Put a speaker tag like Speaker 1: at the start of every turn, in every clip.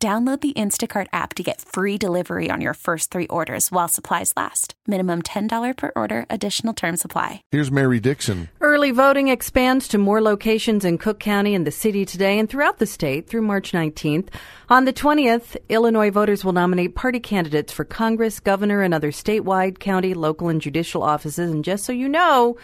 Speaker 1: Download the Instacart app to get free delivery on your first three orders while supplies last. Minimum $10 per order, additional term supply.
Speaker 2: Here's Mary Dixon.
Speaker 3: Early voting expands to more locations in Cook County and the city today and throughout the state through March 19th. On the 20th, Illinois voters will nominate party candidates for Congress, governor, and other statewide, county, local, and judicial offices. And just so you know,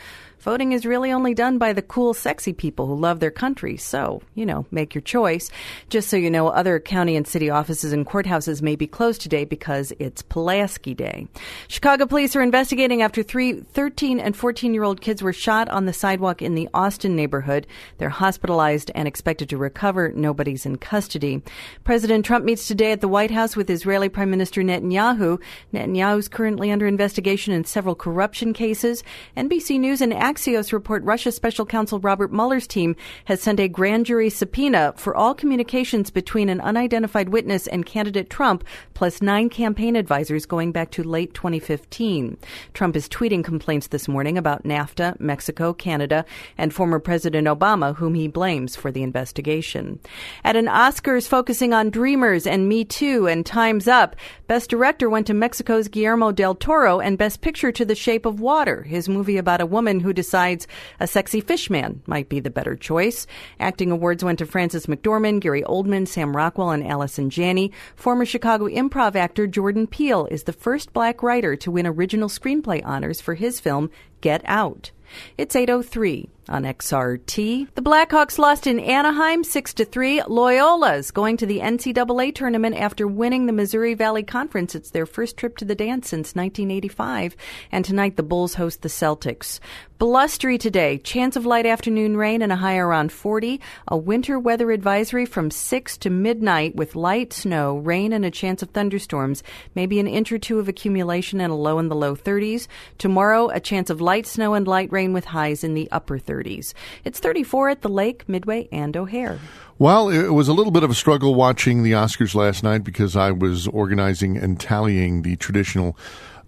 Speaker 3: Voting is really only done by the cool, sexy people who love their country. So, you know, make your choice. Just so you know, other county and city offices and courthouses may be closed today because it's Pulaski Day. Chicago police are investigating after three 13 and 14 year old kids were shot on the sidewalk in the Austin neighborhood. They're hospitalized and expected to recover. Nobody's in custody. President Trump meets today at the White House with Israeli Prime Minister Netanyahu. Netanyahu is currently under investigation in several corruption cases. NBC News and Axios report Russia Special Counsel Robert Mueller's team has sent a grand jury subpoena for all communications between an unidentified witness and candidate Trump, plus nine campaign advisors going back to late 2015. Trump is tweeting complaints this morning about NAFTA, Mexico, Canada, and former President Obama, whom he blames for the investigation. At an Oscars focusing on Dreamers and Me Too and Time's Up, Best Director went to Mexico's Guillermo del Toro and Best Picture to The Shape of Water, his movie about a woman who decides a sexy fish man might be the better choice. Acting awards went to Frances McDormand, Gary Oldman, Sam Rockwell, and Allison Janney. Former Chicago improv actor Jordan Peele is the first black writer to win original screenplay honors for his film Get Out. It's 803 on XRT. The Blackhawks lost in Anaheim 6 to 3. Loyola's going to the NCAA tournament after winning the Missouri Valley Conference. It's their first trip to the dance since 1985. And tonight the Bulls host the Celtics. Blustery today. Chance of light afternoon rain and a high around 40. A winter weather advisory from 6 to midnight with light snow, rain, and a chance of thunderstorms. Maybe an inch or two of accumulation and a low in the low 30s. Tomorrow, a chance of light snow and light rain with highs in the upper 30s. It's 34 at the lake, Midway, and O'Hare.
Speaker 2: Well, it was a little bit of a struggle watching the Oscars last night because I was organizing and tallying the traditional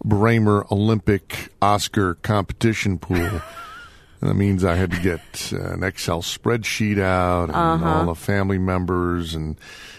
Speaker 2: Brehmer Olympic Oscar competition pool. That means I had to get an Excel spreadsheet out and
Speaker 3: Uh-huh.
Speaker 2: all the family members, and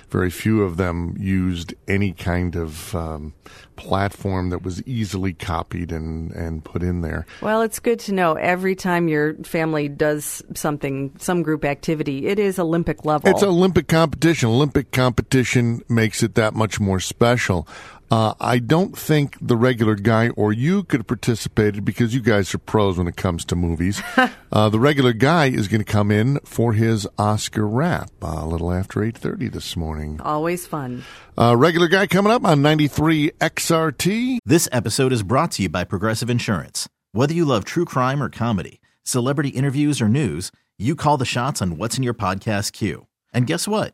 Speaker 2: very few of them used any kind of um, platform that was easily copied and, and put in there.
Speaker 3: Well, it's good to know every time your family does something, some group activity, it is Olympic level.
Speaker 2: It's Olympic competition. Olympic competition makes it that much more special. Uh, I don't think the regular guy or you could have participated because you guys are pros when it comes to movies. uh, the regular guy is going to come in for his Oscar wrap uh, a little after eight thirty this morning.
Speaker 3: Always fun.
Speaker 2: Uh, regular guy coming up on ninety three XRT.
Speaker 4: This episode is brought to you by Progressive Insurance. Whether you love true crime or comedy, celebrity interviews or news, you call the shots on what's in your podcast queue. And guess what?